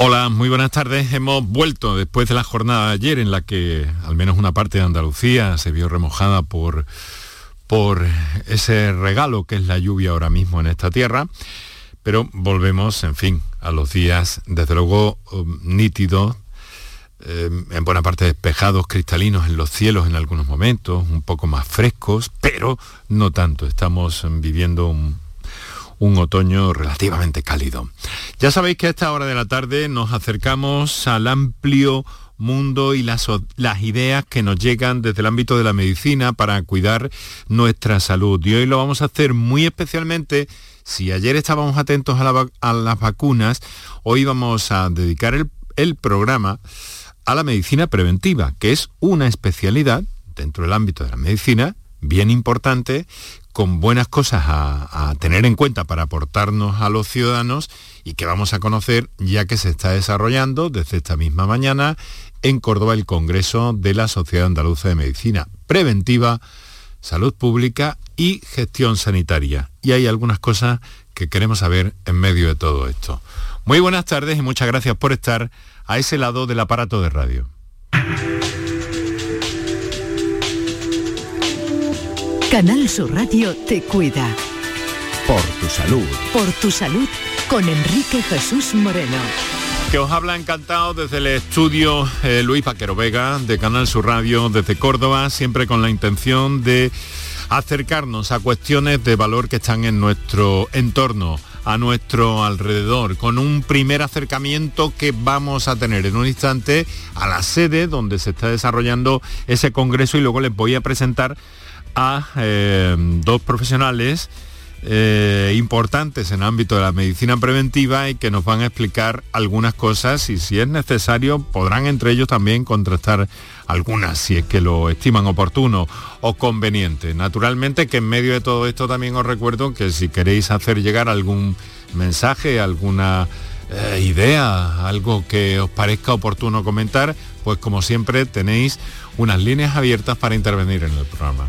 Hola, muy buenas tardes. Hemos vuelto después de la jornada de ayer en la que al menos una parte de Andalucía se vio remojada por, por ese regalo que es la lluvia ahora mismo en esta tierra. Pero volvemos, en fin, a los días, desde luego, um, nítidos, eh, en buena parte despejados, cristalinos en los cielos en algunos momentos, un poco más frescos, pero no tanto. Estamos viviendo un, un otoño relativamente cálido. Ya sabéis que a esta hora de la tarde nos acercamos al amplio mundo y las, ideas que nos llegan desde el ámbito de la medicina para cuidar nuestra salud. Y hoy lo vamos a hacer muy especialmente, si ayer estábamos atentos a, las vacunas, hoy vamos a dedicar el programa a la medicina preventiva, que es una especialidad dentro del ámbito de la medicina bien importante con buenas cosas a, tener en cuenta para aportarnos a los ciudadanos y que vamos a conocer ya que se está desarrollando desde esta misma mañana en Córdoba el Congreso de la Sociedad Andaluza de Medicina Preventiva, Salud Pública y Gestión Sanitaria. Y hay algunas cosas que queremos saber en medio de todo esto. Muy buenas tardes y muchas gracias por estar a ese lado del aparato de radio. Canal Sur Radio te cuida. Por tu salud. Por tu salud con Enrique Jesús Moreno. Que os habla encantado desde el estudio eh, Luis Paquero Vega de Canal Sur Radio desde Córdoba, siempre con la intención de acercarnos a cuestiones de valor que están en nuestro entorno a nuestro alrededor, con un primer acercamiento que vamos a tener en un instante a la sede donde se está desarrollando ese congreso y luego les voy a presentar a eh, dos profesionales eh, importantes en ámbito de la medicina preventiva y que nos van a explicar algunas cosas y si es necesario podrán entre ellos también contrastar algunas si es que lo estiman oportuno o conveniente. Naturalmente que en medio de todo esto también os recuerdo que si queréis hacer llegar algún mensaje, alguna eh, idea, algo que os parezca oportuno comentar, pues como siempre tenéis unas líneas abiertas para intervenir en el programa.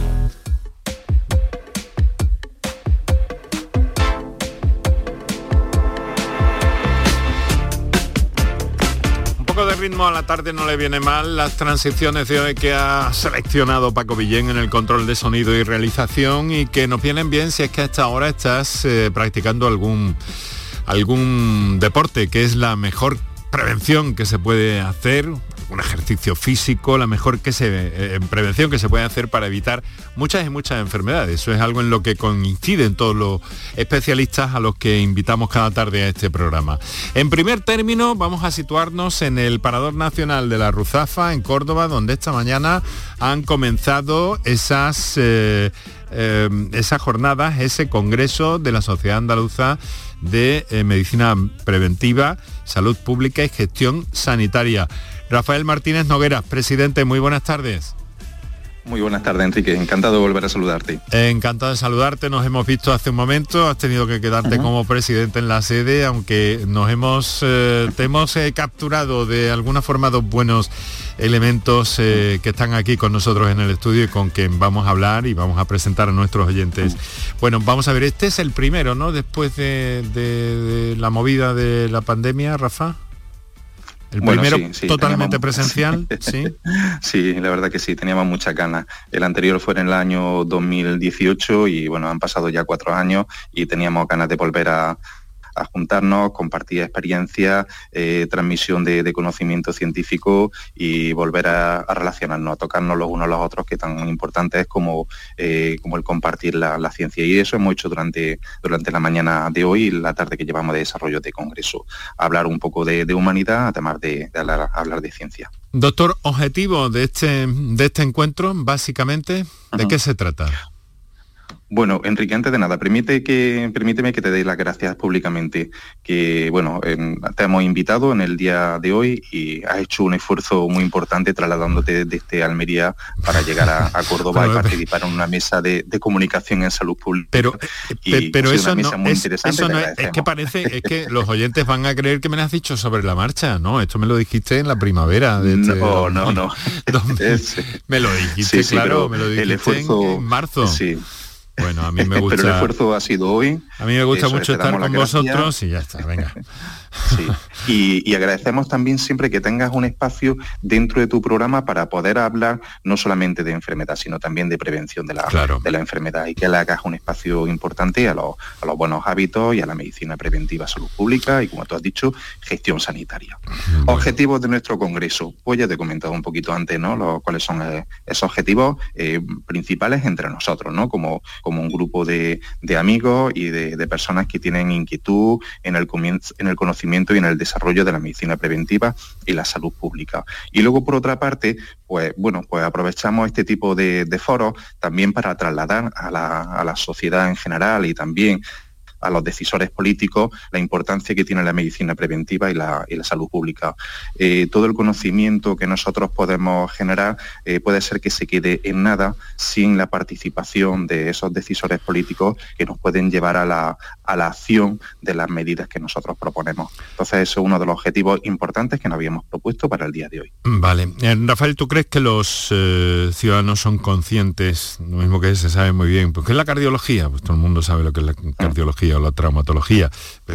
Ritmo a la tarde no le viene mal. Las transiciones de hoy que ha seleccionado Paco Villén en el control de sonido y realización y que nos vienen bien si es que a esta hora estás eh, practicando algún, algún deporte, que es la mejor prevención que se puede hacer, un ejercicio físico, la mejor que se, eh, prevención que se puede hacer para evitar muchas y muchas enfermedades. Eso es algo en lo que coinciden todos los especialistas a los que invitamos cada tarde a este programa. En primer término, vamos a situarnos en el Parador Nacional de la Ruzafa, en Córdoba, donde esta mañana han comenzado esas, eh, eh, esas jornadas, ese congreso de la Sociedad Andaluza de Medicina Preventiva, Salud Pública y Gestión Sanitaria. Rafael Martínez Noguera, presidente, muy buenas tardes. Muy buenas tardes, Enrique. Encantado de volver a saludarte. Encantado de saludarte. Nos hemos visto hace un momento. Has tenido que quedarte como presidente en la sede, aunque nos hemos, eh, te hemos eh, capturado de alguna forma dos buenos elementos eh, que están aquí con nosotros en el estudio y con quien vamos a hablar y vamos a presentar a nuestros oyentes. Bueno, vamos a ver, este es el primero, ¿no? Después de la movida de la pandemia, Rafa. El primero totalmente presencial, ¿sí? sí, la verdad que sí, teníamos muchas ganas. El anterior fue en el año 2018 y bueno, han pasado ya cuatro años y teníamos ganas de volver a, a juntarnos, compartir experiencias, eh, transmisión de, conocimiento científico y volver a, relacionarnos, a tocarnos los unos a los otros, que tan importante es como, eh, como el compartir la, ciencia. Y eso hemos hecho durante, durante la mañana de hoy y la tarde que llevamos de desarrollo de congreso. Hablar un poco de, humanidad, además de, hablar, de ciencia. Doctor, objetivo de este, de este encuentro, básicamente, ¿de qué se trata? Bueno, Enrique, antes de nada, permite que, permíteme que te dé las gracias públicamente, que bueno, te hemos invitado en el día de hoy y has hecho un esfuerzo muy importante trasladándote desde Almería para llegar a, Córdoba y participar en una mesa de, comunicación en salud pública. Pero, pero eso, no, es, es, que parece, es que los oyentes van a creer que me lo has dicho sobre la marcha, ¿no? Esto me lo dijiste en la primavera. De este no, no, no. me lo dijiste, claro, me lo dijiste en, marzo. Sí. Bueno, a mí me gusta... Pero el esfuerzo ha sido hoy. A mí me gusta mucho estar con vosotros y ya está, venga. Sí. Y, agradecemos también siempre que tengas un espacio dentro de tu programa para poder hablar no solamente de enfermedad, sino también de prevención de la, de la enfermedad y que le hagas un espacio importante a los, buenos hábitos y a la medicina preventiva, salud pública y, como tú has dicho, gestión sanitaria. Objetivos de nuestro congreso. Pues ya te he comentado un poquito antes, ¿no? cuáles son eh, esos objetivos eh, principales entre nosotros, ¿no? Como, como un grupo de, amigos y de, personas que tienen inquietud en el, en el conocimiento y en el desarrollo de la medicina preventiva y la salud pública. Y luego, por otra parte, pues bueno, pues aprovechamos este tipo de, foros también para trasladar a la, a la sociedad en general y también a los decisores políticos la importancia que tiene la medicina preventiva y la, salud pública. Eh, todo el conocimiento que nosotros podemos generar eh, puede ser que se quede en nada sin la participación de esos decisores políticos que nos pueden llevar a la, a la acción de las medidas que nosotros proponemos. Entonces, eso es uno de los objetivos importantes que nos habíamos propuesto para el día de hoy. Vale. Eh, Rafael, ¿tú crees que los ciudadanos son conscientes, lo mismo que se sabe muy bien, porque es la cardiología? Pues todo el mundo sabe lo que es la mm. O la traumatología.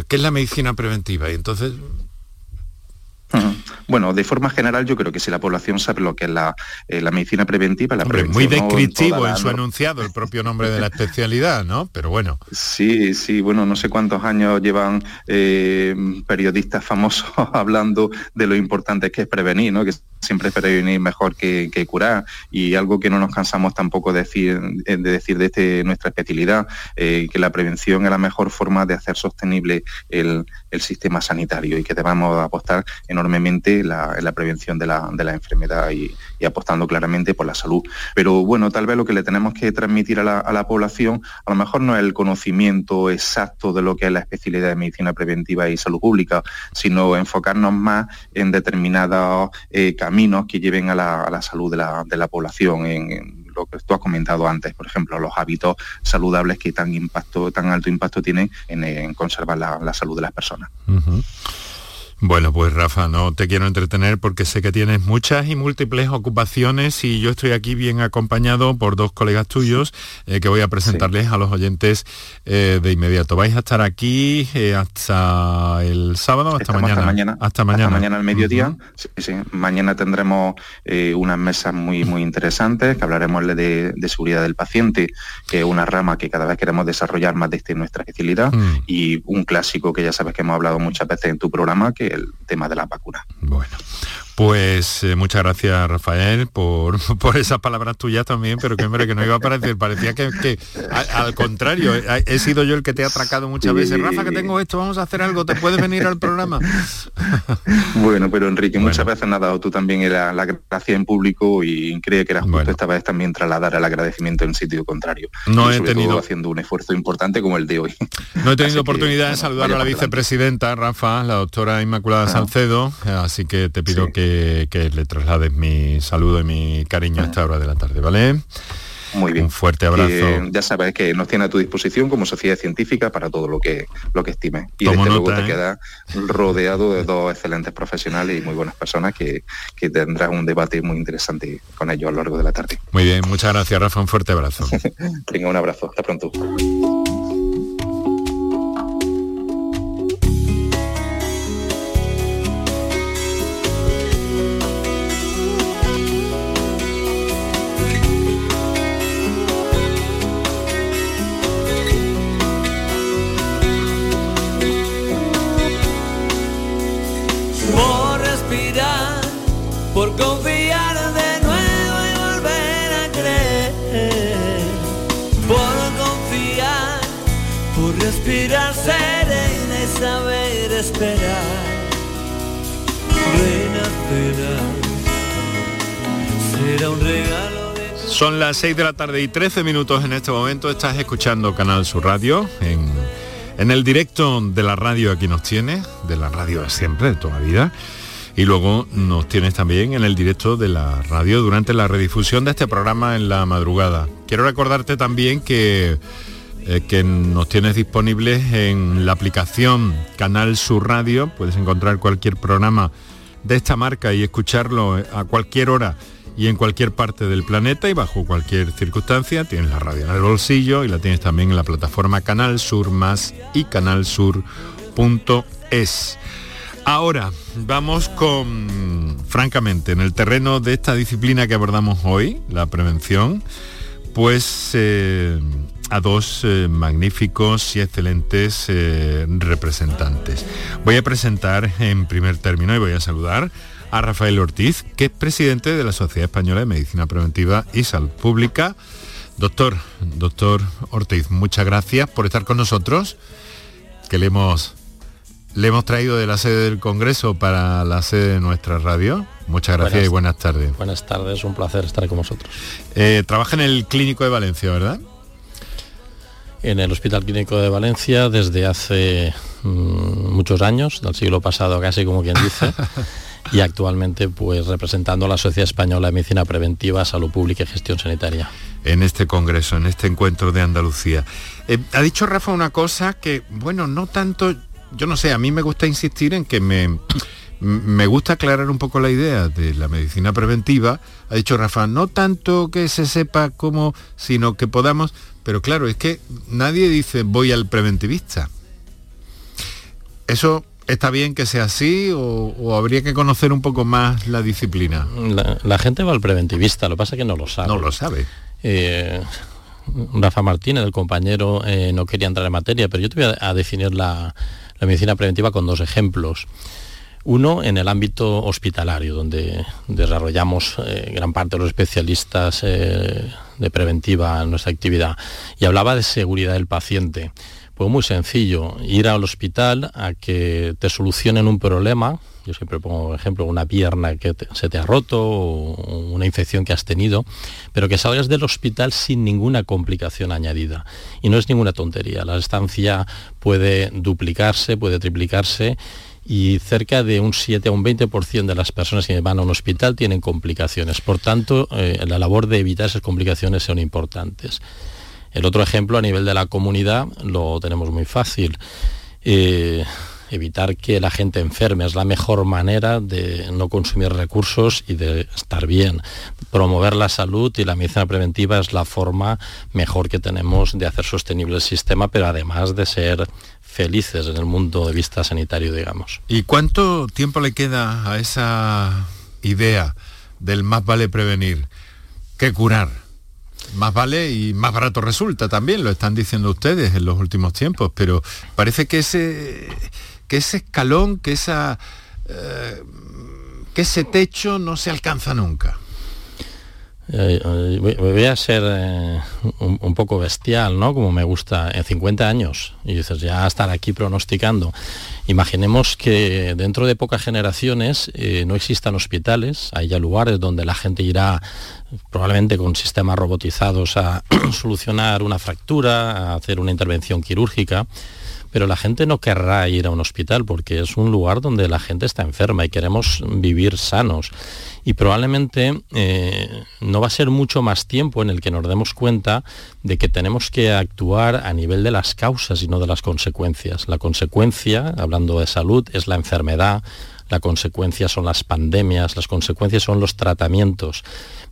¿qué es la medicina preventiva? Y entonces bueno, de forma general yo creo que si la población sabe lo que es la, eh, medicina preventiva, la Hombre, Muy descriptivo en, su enunciado el propio nombre de la especialidad, ¿no? Pero bueno. Sí, sí, bueno, no sé cuántos años llevan eh, periodistas famosos hablando de lo importante que es prevenir, ¿no? Que siempre prevenir mejor que, curar y algo que no nos cansamos tampoco de decir de, decir de este, nuestra especialidad, eh, que la prevención es la mejor forma de hacer sostenible el, sistema sanitario y que debamos apostar enormemente la, la prevención de la, enfermedad y, apostando claramente por la salud. Pero bueno, tal vez lo que le tenemos que transmitir a la, a la población a lo mejor no es el conocimiento exacto de lo que es la especialidad de medicina preventiva y salud pública, sino enfocarnos más en determinados eh, caminos que lleven a la, salud de la, población, en, lo que tú has comentado antes, por ejemplo, los hábitos saludables que tan impacto, tan alto impacto tienen en, conservar la, salud de las personas. Bueno, pues Rafa, no te quiero entretener porque sé que tienes muchas y múltiples ocupaciones y yo estoy aquí bien acompañado por dos colegas tuyos eh, que voy a presentarles a los oyentes eh, de inmediato. Vais a estar aquí eh, hasta el sábado, hasta mañana. mañana. Hasta mañana. mañana al mediodía. Mañana tendremos unas mesas muy, muy interesantes que hablaremos de, seguridad del paciente, que es una rama que cada vez queremos desarrollar más desde nuestra especialidad mm. y un clásico que ya sabes que hemos hablado muchas veces en tu programa, que el tema de la vacuna. Bueno, pues eh, muchas gracias Rafael por, por, esas palabras tuyas también, pero que hombre que no iba a parecer, parecía que, al contrario, he, sido yo el que te ha atracado muchas veces. Rafa, que tengo esto, vamos a hacer algo, ¿te puedes venir al programa? bueno, pero Enrique, muchas veces me has dado tú también la, la gracia en público y creo que era justo esta vez también trasladar el agradecimiento en sitio contrario. No he tenido haciendo un esfuerzo importante como el de hoy. No he tenido oportunidad de saludar a la vicepresidenta, Rafa, la doctora Inmaculada ah. Salcedo, así que te pido que que, le traslades mi saludo y mi cariño a esta hora de la tarde, ¿vale? Muy bien. Un fuerte abrazo. ya sabes que nos tiene a tu disposición como sociedad científica para todo lo que lo que estime. Y desde luego te ¿eh? queda rodeado de dos excelentes profesionales y muy buenas personas que, que tendrás un debate muy interesante con ellos a lo largo de la tarde. Muy bien, muchas gracias Rafa, un fuerte abrazo. Venga, un abrazo, hasta pronto. esperar. Son las 6 de la tarde y 13 minutos en este momento. Estás escuchando Canal Sur Radio en, en el directo de la radio aquí nos tienes, de la radio de siempre, de toda la vida. Y luego nos tienes también en el directo de la radio durante la redifusión de este programa en la madrugada. Quiero recordarte también que eh, que nos tienes disponibles en la aplicación Canal Sur Radio. Puedes encontrar cualquier programa de esta marca y escucharlo a cualquier hora y en cualquier parte del planeta y bajo cualquier circunstancia. Tienes la radio en el bolsillo y la tienes también en la plataforma Canal Sur Más y canalsur.es. Ahora vamos con, francamente, en el terreno de esta disciplina que abordamos hoy, la prevención, pues eh, a dos eh, magníficos y excelentes eh, representantes. Voy a presentar en primer término y voy a saludar a Rafael Ortiz, que es presidente de la Sociedad Española de Medicina Preventiva y Salud Pública. Doctor, doctor Ortiz, muchas gracias por estar con nosotros, que le hemos le hemos traído de la sede del Congreso para la sede de nuestra radio. Muchas gracias y buenas tardes. Buenas tardes, un placer estar con vosotros. Eh, trabaja en el Clínico de Valencia, ¿verdad? En el Hospital Clínico de Valencia desde hace mm, muchos años, del siglo pasado casi como quien dice, y actualmente pues representando a la Sociedad Española de Medicina Preventiva, Salud Pública y Gestión Sanitaria. En este congreso, en este encuentro de Andalucía. Eh, ha dicho Rafa una cosa que, bueno, no tanto yo no sé, a mí me gusta insistir en que me, me gusta aclarar un poco la idea de la medicina preventiva. Ha dicho Rafa, no tanto que se sepa cómo, sino que podamos, pero claro, es que nadie dice voy al preventivista. Eso está bien que sea así o, habría que conocer un poco más la disciplina. La, gente va al preventivista, lo que pasa es que no lo sabe. No lo sabe. Eh, Rafa Martínez, el compañero, eh, no quería entrar en materia, pero yo te voy a definir la, la medicina preventiva con dos ejemplos. Uno en el ámbito hospitalario, donde desarrollamos eh, gran parte de los especialistas eh, de preventiva en nuestra actividad. Y hablaba de seguridad del paciente. Pues muy sencillo, ir al hospital a que te solucionen un problema, yo siempre pongo ejemplo una pierna que se te ha roto o una infección que has tenido, pero que salgas del hospital sin ninguna complicación añadida. Y no es ninguna tontería, la estancia puede duplicarse, puede triplicarse y cerca de un 7 a un 20% de las personas que van a un hospital tienen complicaciones. Por tanto, eh, la labor de evitar esas complicaciones son importantes. El otro ejemplo a nivel de la comunidad lo tenemos muy fácil. Eh, evitar que la gente enferme es la mejor manera de no consumir recursos y de estar bien. Promover la salud y la medicina preventiva es la forma mejor que tenemos de hacer sostenible el sistema, pero además de ser felices en el mundo de vista sanitario, digamos. ¿Y cuánto tiempo le queda a esa idea del más vale prevenir que curar? Más vale y más barato resulta también, lo están diciendo ustedes en los últimos tiempos, pero parece que ese que ese escalón, que, esa, eh, que ese techo no se alcanza nunca. Eh, eh, voy a ser un, poco bestial, ¿no? Como me gusta, en 50 años. Y dices, ya estar aquí pronosticando. Imaginemos que dentro de pocas generaciones no existan hospitales, hay ya lugares donde la gente irá probablemente con sistemas robotizados a solucionar una fractura, a hacer una intervención quirúrgica pero la gente no querrá ir a un hospital porque es un lugar donde la gente está enferma y queremos vivir sanos. Y probablemente eh, no va a ser mucho más tiempo en el que nos demos cuenta de que tenemos que actuar a nivel de las causas y no de las consecuencias. La consecuencia, hablando de salud, es la enfermedad, la consecuencia son las pandemias, las consecuencias son los tratamientos,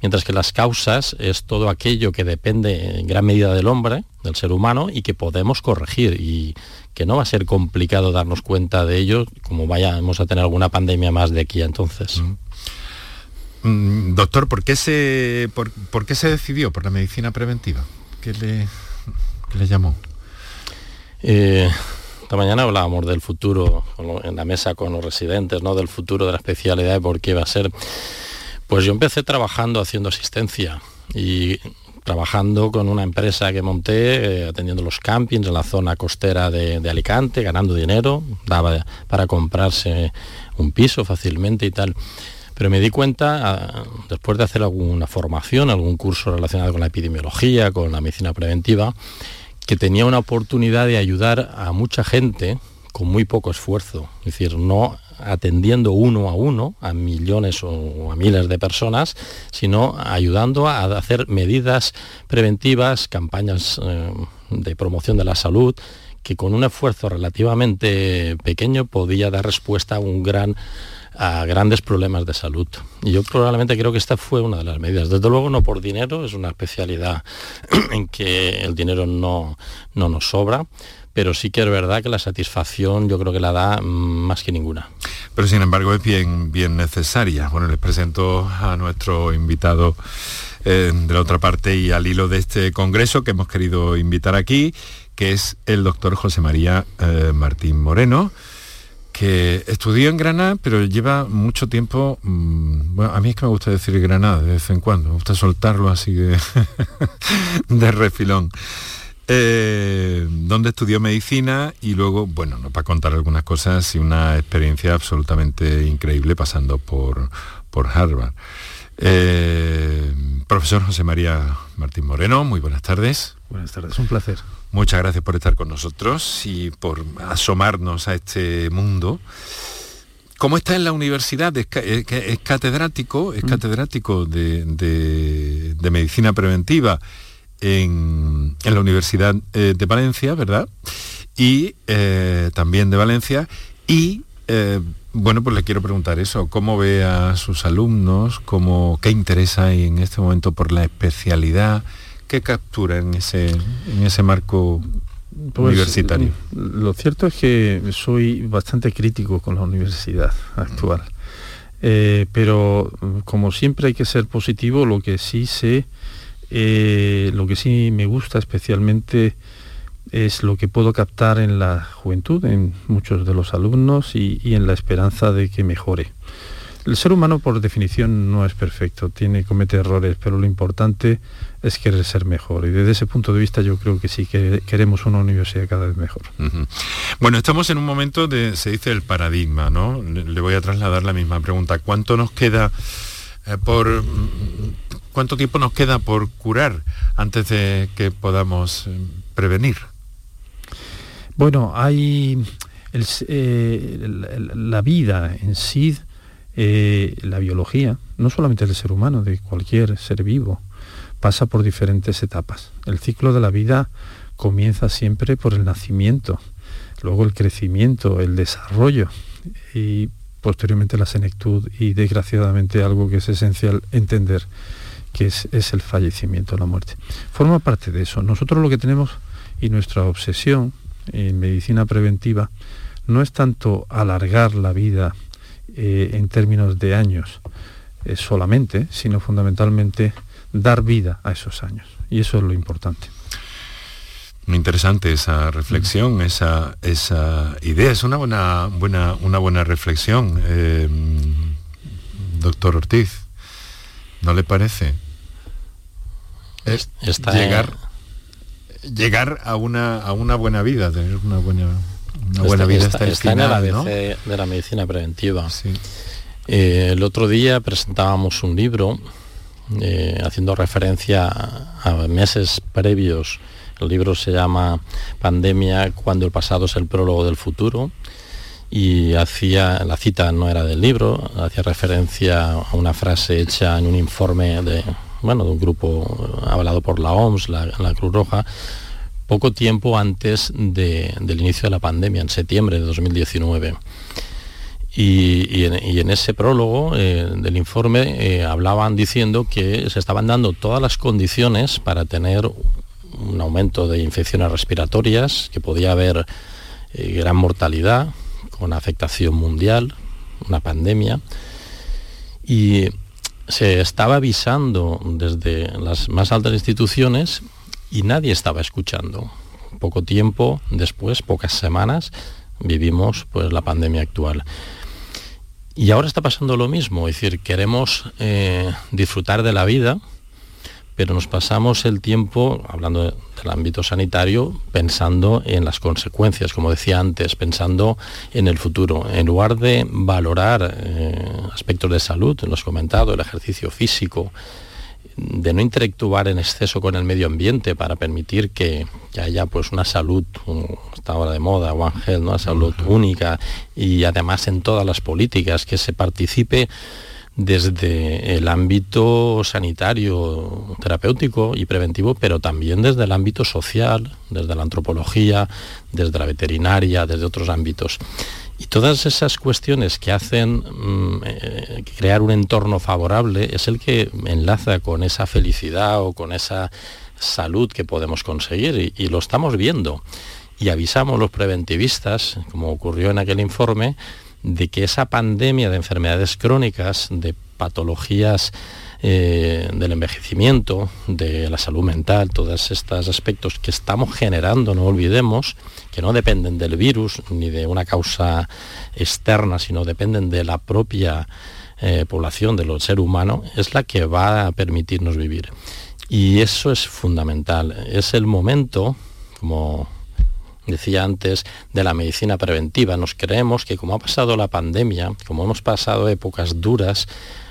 mientras que las causas es todo aquello que depende en gran medida del hombre, del ser humano, y que podemos corregir y que no va a ser complicado darnos cuenta de ello, como vayamos a tener alguna pandemia más de aquí a entonces. Mm. Mm, doctor, ¿por qué, se, por, qué se decidió por la medicina preventiva? ¿Qué le, le llamó? Eh, esta mañana hablábamos del futuro en la mesa con los residentes, ¿no? del futuro de la especialidad y por qué va a ser. Pues yo empecé trabajando haciendo asistencia y trabajando con una empresa que monté, eh, atendiendo los campings en la zona costera de, Alicante, ganando dinero, daba para comprarse un piso fácilmente y tal. Pero me di cuenta, ah, después de hacer alguna formación, algún curso relacionado con la epidemiología, con la medicina preventiva, que tenía una oportunidad de ayudar a mucha gente con muy poco esfuerzo. Es decir, no atendiendo uno a uno a millones o a miles de personas, sino ayudando a hacer medidas preventivas, campañas eh, de promoción de la salud, que con un esfuerzo relativamente pequeño podía dar respuesta a un gran a grandes problemas de salud. Y yo probablemente creo que esta fue una de las medidas. Desde luego no por dinero, es una especialidad en que el dinero no, no nos sobra, pero sí que es verdad que la satisfacción yo creo que la da más que ninguna. Pero sin embargo es bien, bien necesaria. Bueno, les presento a nuestro invitado eh, de la otra parte y al hilo de este congreso que hemos querido invitar aquí, que es el doctor José María eh, Martín Moreno que estudió en Granada, pero lleva mucho tiempo, mm, bueno, a mí es que me gusta decir Granada de vez en cuando, me gusta soltarlo así de, de refilón. Eh, donde estudió medicina y luego, bueno, no para contar algunas cosas y una experiencia absolutamente increíble pasando por, por Harvard. Eh, profesor José María Martín Moreno, muy buenas tardes. Buenas tardes, un placer. Muchas gracias por estar con nosotros y por asomarnos a este mundo. ¿Cómo está en la universidad? Es, catedrático, es mm. catedrático de, de medicina preventiva en, la Universidad eh, de Valencia, ¿verdad? Y eh, también de Valencia. Y eh, bueno, pues le quiero preguntar eso, ¿cómo ve a sus alumnos? Cómo, ¿Qué interesa en este momento por la especialidad? ¿Qué captura en ese, en ese marco pues, universitario? Lo cierto es que soy bastante crítico con la universidad actual. pero como siempre hay que ser positivo, lo que sí sé eh, lo que sí me gusta especialmente es lo que puedo captar en la juventud, en muchos de los alumnos y, en la esperanza de que mejore. El ser humano por definición no es perfecto, tiene comete errores, pero lo importante es querer ser mejor. Y desde ese punto de vista yo creo que sí que queremos una universidad cada vez mejor. Bueno, estamos en un momento de, se dice el paradigma, ¿no? Le, voy a trasladar la misma pregunta. ¿Cuánto nos queda eh, por ¿Cuánto tiempo nos queda por curar antes de que podamos eh, prevenir? Bueno, hay eh, la vida en sí, eh, la biología, no solamente del ser humano, de cualquier ser vivo, pasa por diferentes etapas. El ciclo de la vida comienza siempre por el nacimiento, luego el crecimiento, el desarrollo y posteriormente la senectud y desgraciadamente algo que es esencial entender que es, el fallecimiento, la muerte. Forma parte de eso. Nosotros lo que tenemos y nuestra obsesión en medicina preventiva no es tanto alargar la vida eh, en términos de años eh, solamente, sino fundamentalmente dar vida a esos años. Y eso es lo importante. Muy interesante esa reflexión, esa, esa idea. Es una buena, buena, una buena reflexión, eh, doctor Ortiz. ¿No le parece? Es llegar, llegar a, una, a una buena vida, tener una buena, una buena vida está, en el ABC de la medicina preventiva. Eh, el otro día presentábamos un libro eh, haciendo referencia a, meses previos. El libro se llama Pandemia cuando el pasado es el prólogo del futuro y hacía, la cita no era del libro, hacía referencia a una frase hecha en un informe de, bueno, de un grupo hablado por la OMS, la, Cruz Roja, poco tiempo antes del inicio de la pandemia, en septiembre de 2019. Y, en, ese prólogo eh, del informe eh, hablaban diciendo que se estaban dando todas las condiciones para tener un aumento de infecciones respiratorias, que podía haber eh, gran mortalidad, con afectación mundial, una pandemia. Y se estaba avisando desde las más altas instituciones y nadie estaba escuchando. Poco tiempo después, pocas semanas, vivimos pues, la pandemia actual. Y ahora está pasando lo mismo, es decir, queremos eh, disfrutar de la vida, pero nos pasamos el tiempo, hablando del ámbito sanitario, pensando en las consecuencias, como decía antes, pensando en el futuro. En lugar de valorar eh, aspectos de salud, los comentado, el ejercicio físico, de no interactuar en exceso con el medio ambiente para permitir que, haya pues una salud, esta hora de moda, One Health, ¿no? una salud única y además en todas las políticas que se participe desde el ámbito sanitario, terapéutico y preventivo, pero también desde el ámbito social, desde la antropología, desde la veterinaria, desde otros ámbitos. Y todas esas cuestiones que hacen mm, eh, crear un entorno favorable es el que enlaza con esa felicidad o con esa salud que podemos conseguir y, lo estamos viendo. Y avisamos los preventivistas, como ocurrió en aquel informe, de que esa pandemia de enfermedades crónicas, de patologías eh, del envejecimiento, de la salud mental, todos estos aspectos que estamos generando, no olvidemos, que no dependen del virus ni de una causa externa, sino dependen de la propia eh, población, del ser humano, es la que va a permitirnos vivir. Y eso es fundamental. Es el momento, como decía antes, de la medicina preventiva. Nos creemos que como ha pasado la pandemia, como hemos pasado épocas duras,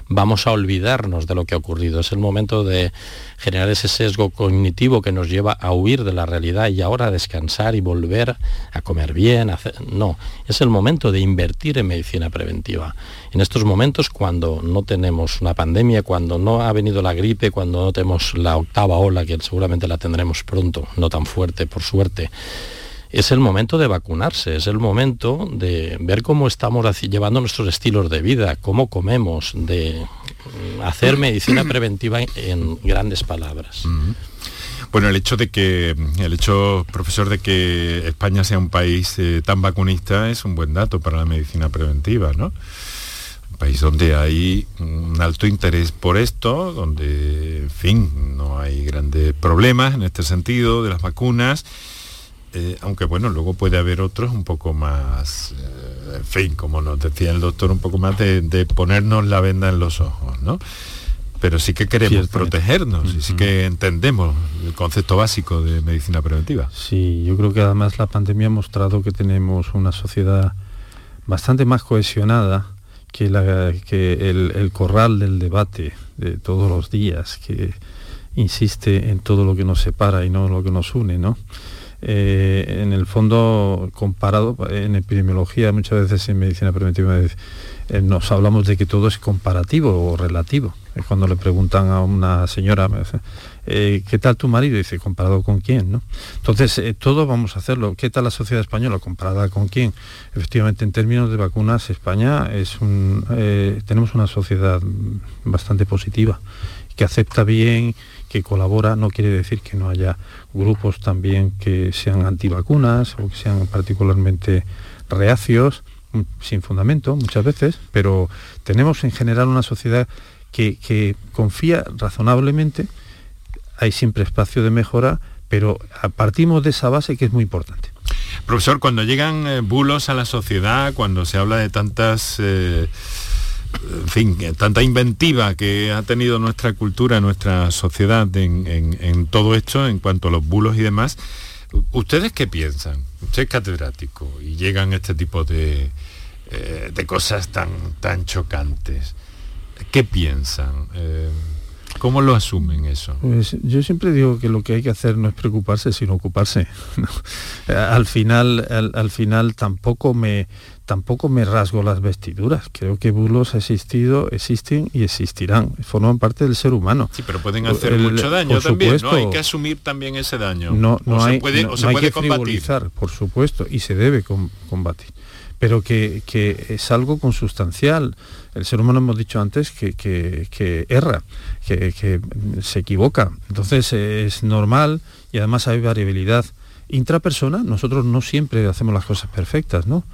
vamos a olvidarnos de lo que ha ocurrido. Es el momento de generar ese sesgo cognitivo que nos lleva a huir de la realidad y ahora a descansar y volver a comer bien. No, es el momento de invertir en medicina preventiva. En estos momentos, cuando no tenemos una pandemia, cuando no ha venido la gripe, cuando no tenemos la octava ola, que seguramente la tendremos pronto, no tan fuerte, por suerte, es el momento de vacunarse, es el momento de ver cómo estamos llevando nuestros estilos de vida, cómo comemos, de hacer medicina preventiva en grandes palabras. Bueno, el hecho de que, el hecho, profesor, de que España sea un país eh, tan vacunista es un buen dato para la medicina preventiva, ¿no? Un país donde hay un alto interés por esto, donde, en fin, no hay grandes problemas en este sentido de las vacunas eh, aunque bueno, luego puede haber otros un poco más, eh, en fin, como nos decía el doctor, un poco más de, ponernos la venda en los ojos, ¿no? Pero sí que queremos protegernos y sí que entendemos el concepto básico de medicina preventiva. Sí, yo creo que además la pandemia ha mostrado que tenemos una sociedad bastante más cohesionada que, el, el corral del debate de todos los días, que insiste en todo lo que nos separa y no lo que nos une, ¿no? Eh, en el fondo comparado en epidemiología muchas veces en medicina preventiva eh, nos hablamos de que todo es comparativo o relativo. Es cuando le preguntan a una señora eh, ¿qué tal tu marido? dice comparado con quién entonces todo vamos a hacerlo. ¿qué tal la sociedad española comparada con quién? efectivamente en términos de vacunas España es un tenemos una sociedad bastante positiva que acepta bien que colabora no quiere decir que no haya grupos también que sean antivacunas o que sean particularmente reacios, mm, sin fundamento muchas veces, pero tenemos en general una sociedad que, confía razonablemente, hay siempre espacio de mejora, pero partimos de esa base que es muy importante. Profesor, cuando llegan eh, bulos a la sociedad, cuando se habla de tantas... Eh, en fin, tanta inventiva que ha tenido nuestra cultura, nuestra sociedad en, todo esto, en cuanto a los bulos y demás, ¿ustedes qué piensan? Usted es catedrático y llegan este tipo de, eh, de cosas tan, tan chocantes. ¿Qué piensan? Eh, ¿Cómo lo asumen eso? Pues yo siempre digo que lo que hay que hacer no es preocuparse, sino ocuparse. al, final, al, final tampoco me, tampoco me rasgo las vestiduras. Creo que bulos ha existido, existen y existirán. Forman parte del ser humano. Sí, pero pueden hacer mucho daño también, ¿no? Hay que asumir también ese daño. No, no hay, se puede, que combatir. por supuesto, y se debe combatir. Pero que, es algo consustancial. El ser humano hemos dicho antes que, que erra, que se equivoca. Entonces es normal y además hay variabilidad. Intrapersona, nosotros no siempre hacemos las cosas perfectas, ¿no?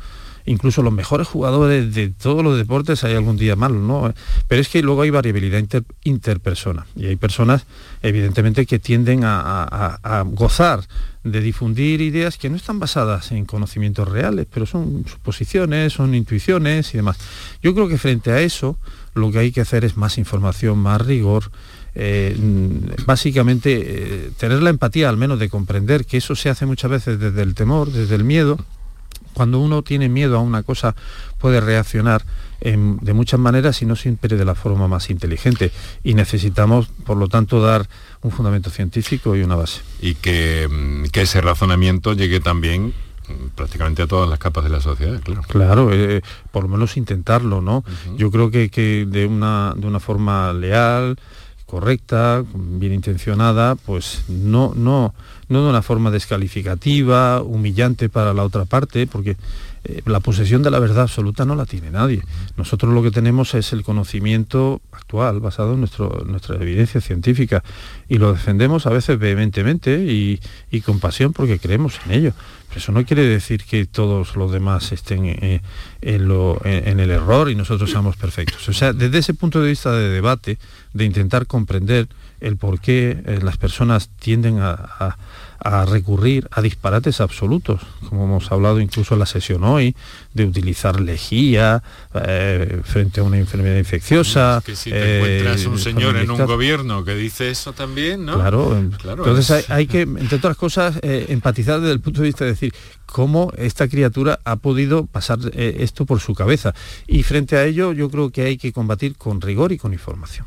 Incluso los mejores jugadores de todos los deportes hay algún día malos, ¿no? Pero es que luego hay variabilidad interpersona y hay personas evidentemente que tienden a, gozar de difundir ideas que no están basadas en conocimientos reales, pero son suposiciones, son intuiciones y demás. Yo creo que frente a eso lo que hay que hacer es más información, más rigor, eh, básicamente eh, tener la empatía al menos de comprender que eso se hace muchas veces desde el temor, desde el miedo. Cuando uno tiene miedo a una cosa puede reaccionar de muchas maneras y no siempre de la forma más inteligente. Y necesitamos, por lo tanto, dar un fundamento científico y una base. Y que, mm, ese razonamiento llegue también mm, prácticamente a todas las capas de la sociedad, claro. Claro, eh, por lo menos intentarlo, ¿no? Yo creo que, que de, una, de una forma leal, correcta, bien intencionada, pues no, no, no de una forma descalificativa, humillante para la otra parte, porque eh, la posesión de la verdad absoluta no la tiene nadie. Nosotros lo que tenemos es el conocimiento actual, basado en nuestro, nuestra evidencia científica, y lo defendemos a veces vehementemente y, y con pasión porque creemos en ello. Eso no quiere decir que todos los demás estén eh, en, el error y nosotros seamos perfectos. O sea, desde ese punto de vista de debate, de intentar comprender el por qué eh, las personas tienden a a recurrir a disparates absolutos, como hemos hablado incluso en la sesión hoy, de utilizar lejía eh, frente a una enfermedad infecciosa. que si te encuentras un eh, señor en un gobierno que dice eso también, ¿no? Claro, entonces hay, que, entre otras cosas, eh, empatizar desde el punto de vista de decir cómo esta criatura ha podido pasar esto por su cabeza. Y frente a ello yo creo que hay que combatir con rigor y con información.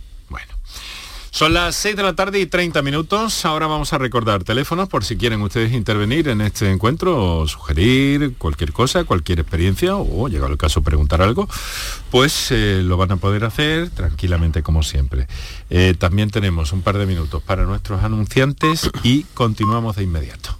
Son las 6 de la tarde y 30 minutos. Ahora vamos a recordar teléfonos por si quieren ustedes intervenir en este encuentro o sugerir cualquier cosa, cualquier experiencia o, llegado el caso, preguntar algo, pues eh, lo van a poder hacer tranquilamente como siempre. Eh, también tenemos un par de minutos para nuestros anunciantes y continuamos de inmediato.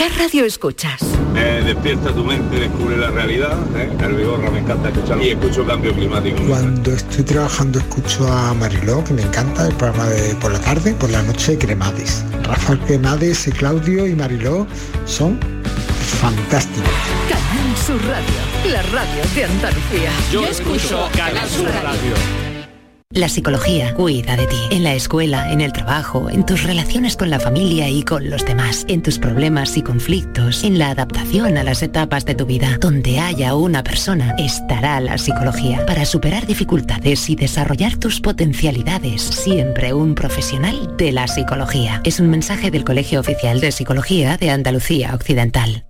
¿Qué radio escuchas? despierta tu mente, descubre la realidad. ¿eh? El Vigorra me encanta escuchar y escucho cambio climático. Cuando estoy trabajando escucho a Mariló, que me encanta, el programa de por la tarde, por la noche Cremades. Rafael Cremades, Claudio y Mariló son fantásticos. Canal Sur Radio, la radio de Andalucía. Yo, escucho Canal Sur radio. La psicología cuida de ti, en la escuela, en el trabajo, en tus relaciones con la familia y con los demás, en tus problemas y conflictos, en la adaptación a las etapas de tu vida. Donde haya una persona, estará la psicología. Para superar dificultades y desarrollar tus potencialidades, siempre un profesional de la psicología. Es un mensaje del Colegio Oficial de Psicología de Andalucía Occidental.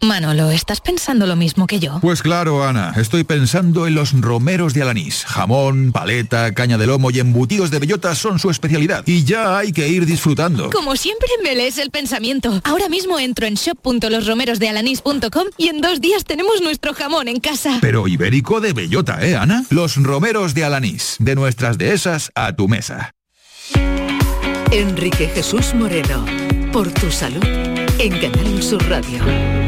Manolo, ¿estás pensando lo mismo que yo? Pues claro, Ana, estoy pensando en los romeros de Alanís. Jamón, paleta, caña de lomo y embutidos de bellota son su especialidad. Y ya hay que ir disfrutando. Como siempre me lees el pensamiento. Ahora mismo entro en shop.losromerosdealanís.com y en dos días tenemos nuestro jamón en casa. Pero ibérico de bellota, ¿eh, Ana? Los romeros de Alanís. De nuestras dehesas a tu mesa. Enrique Jesús Moreno. Por tu salud. En Canal Sur Radio.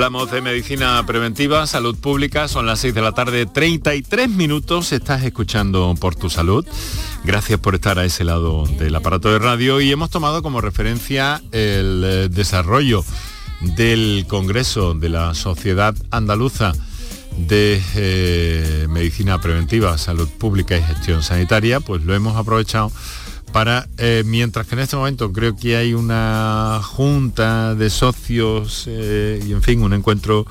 Hablamos de medicina preventiva, salud pública, son las 6 de la tarde, 33 minutos, estás escuchando por tu salud. Gracias por estar a ese lado del aparato de radio y hemos tomado como referencia el eh, desarrollo del Congreso de la Sociedad Andaluza de eh, Medicina Preventiva, Salud Pública y Gestión Sanitaria, pues lo hemos aprovechado para, eh, mientras que en este momento creo que hay una junta de socios eh, y en fin, un encuentro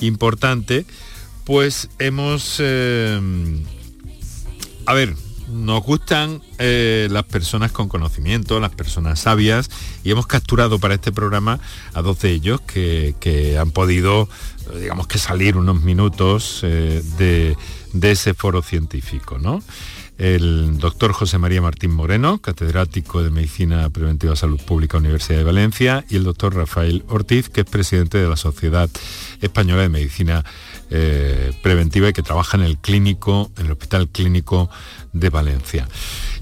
importante, pues hemos, a ver, nos gustan las personas con conocimiento, las personas sabias, y hemos capturado para este programa a dos de ellos que, que han podido digamos que salir unos minutos eh, de, ese foro científico, ¿no? El doctor José María Martín Moreno, catedrático de Medicina Preventiva Salud Pública Universidad de Valencia, y el doctor Rafael Ortiz, que es presidente de la Sociedad Española de Medicina eh, Preventiva y que trabaja en el clínico, en el Hospital Clínico de Valencia.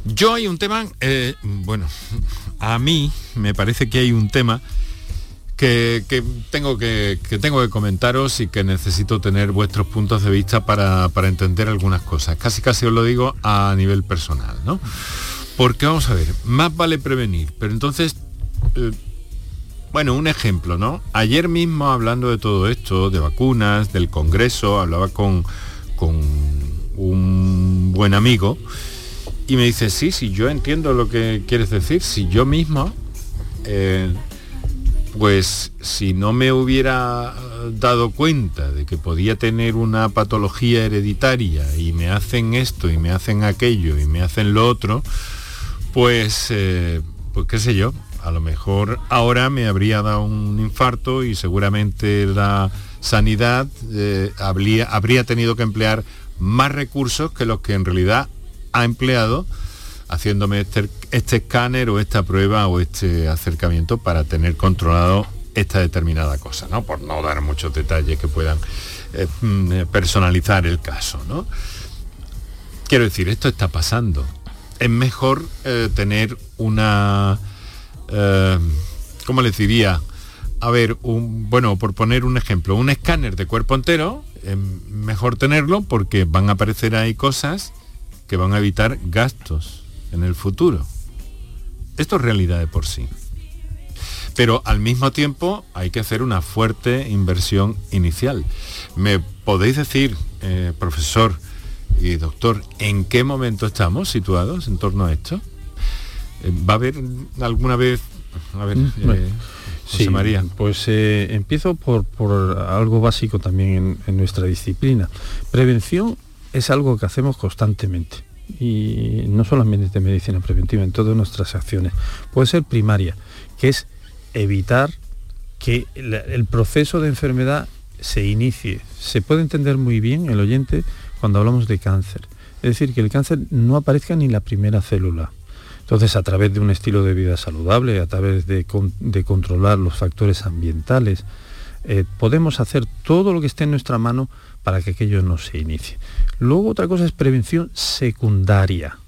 Yo hay un tema, eh, bueno, a mí me parece que hay un tema que, tengo que, tengo que comentaros y que necesito tener vuestros puntos de vista para, entender algunas cosas. Casi casi os lo digo a nivel personal, ¿no? Porque vamos a ver, más vale prevenir, pero entonces, eh, bueno, un ejemplo, ¿no? Ayer mismo hablando de todo esto, de vacunas, del Congreso, hablaba con, con un buen amigo y me dice, sí, sí, yo entiendo lo que quieres decir, si yo mismo eh, pues si no me hubiera dado cuenta de que podía tener una patología hereditaria y me hacen esto y me hacen aquello y me hacen lo otro, pues, eh, pues qué sé yo, a lo mejor ahora me habría dado un infarto y seguramente la sanidad eh, habría, habría tenido que emplear más recursos que los que en realidad ha empleado haciéndome este, este, escáner o esta prueba o este acercamiento para tener controlado esta determinada cosa, ¿no? Por no dar muchos detalles que puedan eh, mm, eh, personalizar el caso, ¿no? Quiero decir, esto está pasando. Es mejor eh, tener una, ¿cómo les diría? A ver, un, bueno, por poner un ejemplo, un escáner de cuerpo entero, es mejor tenerlo porque van a aparecer ahí cosas que van a evitar gastos en el futuro. Esto es realidad de por sí. Pero al mismo tiempo hay que hacer una fuerte inversión inicial. ¿Me podéis decir, eh, profesor y doctor, en qué momento estamos situados en torno a esto? Eh, ¿Va a haber alguna vez... A ver, mm, eh, José María. Pues empiezo por, algo básico también en nuestra disciplina. Prevención es algo que hacemos constantemente y no solamente de medicina preventiva, en todas nuestras acciones. Puede ser primaria, que es evitar que el proceso de enfermedad se inicie. Se puede entender muy bien el oyente cuando hablamos de cáncer. Es decir, que el cáncer no aparezca ni la primera célula. Entonces, a través de un estilo de vida saludable, a través de, controlar los factores ambientales, eh, podemos hacer todo lo que esté en nuestra mano para que aquello no se inicie. Luego otra cosa es prevención secundaria.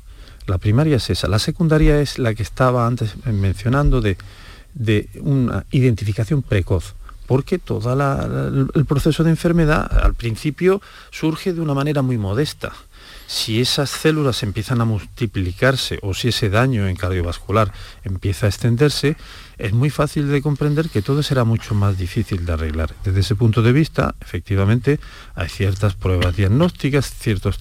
La primaria es esa. La secundaria es la que estaba antes mencionando de, de una identificación precoz porque todo el proceso de enfermedad al principio surge de una manera muy modesta. Si esas células empiezan a multiplicarse o si ese daño en cardiovascular empieza a extenderse, es muy fácil de comprender que todo será mucho más difícil de arreglar. Desde ese punto de vista, efectivamente, hay ciertas pruebas diagnósticas, ciertos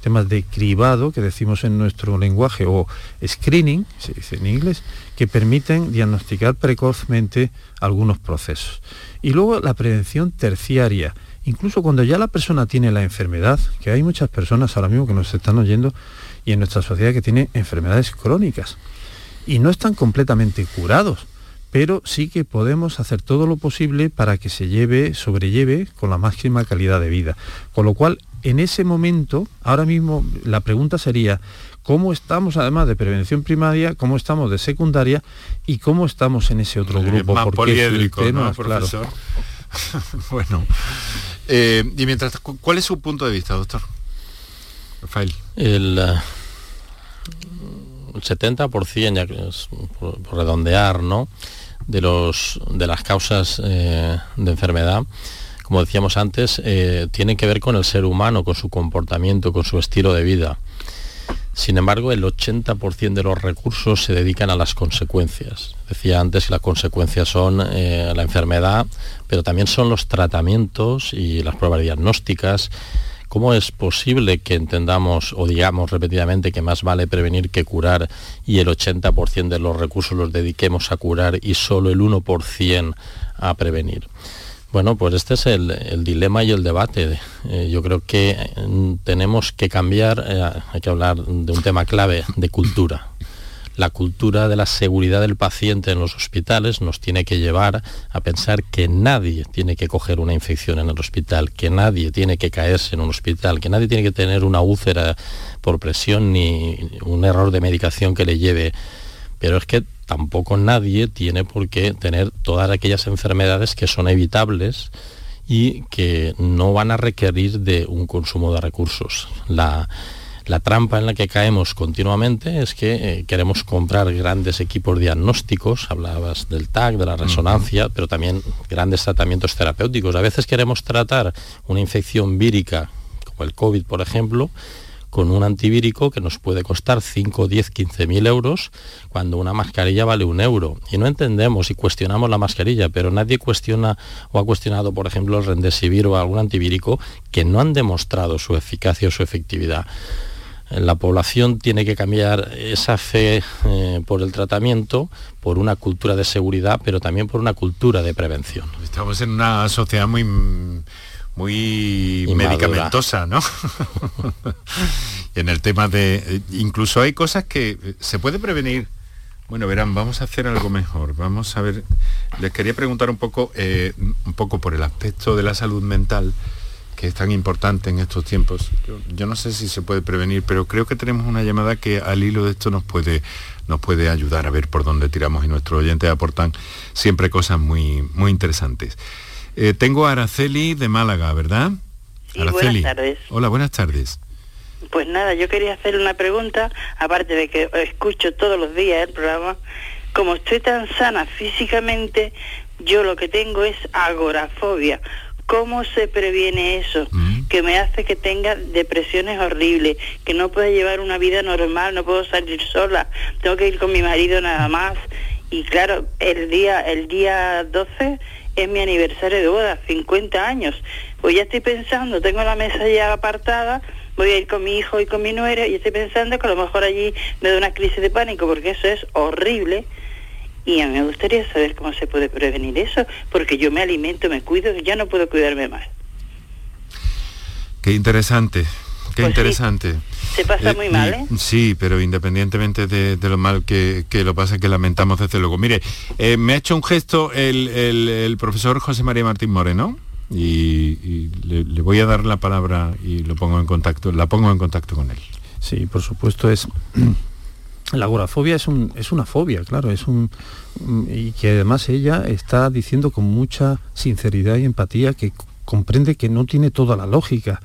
temas de cribado, que decimos en nuestro lenguaje, o screening, se dice en inglés, que permiten diagnosticar precozmente algunos procesos. Y luego la prevención terciaria, incluso cuando ya la persona tiene la enfermedad, que hay muchas personas ahora mismo que nos están oyendo y en nuestra sociedad que tienen enfermedades crónicas y no están completamente curados, pero sí que podemos hacer todo lo posible para que se lleve, sobrelleve con la máxima calidad de vida. Con lo cual, en ese momento, ahora mismo la pregunta sería, ¿cómo estamos además de prevención primaria, cómo estamos de secundaria y cómo estamos en ese otro grupo? Más poliédrico, ¿no, profesor? bueno, eh, y mientras, ¿cuál es su punto de vista, doctor? Rafael. El, uh, 70%, ya que es por, redondear, ¿no? de, los, de las causas eh, de enfermedad, como decíamos antes, eh, tienen que ver con el ser humano, con su comportamiento, con su estilo de vida. Sin embargo, el 80% de los recursos se dedican a las consecuencias. Decía antes que las consecuencias son eh, la enfermedad, pero también son los tratamientos y las pruebas diagnósticas. ¿Cómo es posible que entendamos o digamos repetidamente que más vale prevenir que curar y el 80% de los recursos los dediquemos a curar y solo el 1% a prevenir? Bueno, pues este es el, dilema y el debate. Eh, yo creo que mm, tenemos que cambiar, eh, hay que hablar de un tema clave, de cultura. La cultura de la seguridad del paciente en los hospitales nos tiene que llevar a pensar que nadie tiene que coger una infección en el hospital, que nadie tiene que caerse en un hospital, que nadie tiene que tener una úlcera por presión ni un error de medicación que le lleve. Pero es que tampoco nadie tiene por qué tener todas aquellas enfermedades que son evitables y que no van a requerir de un consumo de recursos. Trampa en la que caemos continuamente es que eh, queremos comprar grandes equipos diagnósticos, hablabas del TAC, de la resonancia, pero también grandes tratamientos terapéuticos. A veces queremos tratar una infección vírica, como el COVID, por ejemplo, con un antivírico que nos puede costar 5, 10, 15 mil euros cuando una mascarilla vale un euro. Y no entendemos y cuestionamos la mascarilla, pero nadie cuestiona o ha cuestionado, por ejemplo, el Rendesivir o algún antivírico que no han demostrado su eficacia o su efectividad. La población tiene que cambiar esa fe eh, por el tratamiento, por una cultura de seguridad, pero también por una cultura de prevención. Estamos en una sociedad muy muy medicamentosa, ¿no? en el tema de... Incluso hay cosas que se puede prevenir. Bueno, verán, vamos a hacer algo mejor. Vamos a ver, les quería preguntar un poco, eh, un poco por el aspecto de la salud mental, que es tan importante en estos tiempos. Yo, no sé si se puede prevenir, pero creo que tenemos una llamada que al hilo de esto nos puede, nos puede ayudar a ver por dónde tiramos y nuestros oyentes aportan siempre cosas muy, muy interesantes. Eh, tengo a Araceli de Málaga, ¿verdad? Araceli. Buenas tardes. Hola, buenas tardes. Pues nada, yo quería hacer una pregunta, aparte de que escucho todos los días el programa. Como estoy tan sana físicamente, yo lo que tengo es agorafobia. ¿Cómo se previene eso? Mm. Que me hace que tenga depresiones horribles, que no puedo llevar una vida normal, no puedo salir sola, tengo que ir con mi marido nada más. Y claro, el día, el día 12 es mi aniversario de boda, 50 años. Pues ya estoy pensando, tengo la mesa ya apartada, voy a ir con mi hijo y con mi nuera y estoy pensando que a lo mejor allí me da una crisis de pánico porque eso es horrible. Y a mí me gustaría saber cómo se puede prevenir eso, porque yo me alimento, me cuido, ya no puedo cuidarme más. Qué interesante, qué pues interesante. Se pasa eh, muy mal, ¿eh? Sí, pero independientemente de, lo mal que, lo pasa, que lamentamos desde luego. Mire, eh, me ha hecho un gesto el, profesor José María Martín Moreno y, le, voy a dar la palabra y lo pongo en contacto, la pongo en contacto con él. Sí, por supuesto es... La agorafobia es, un, es una fobia, claro, es un y que además ella está diciendo con mucha sinceridad y empatía que comprende que no tiene toda la lógica.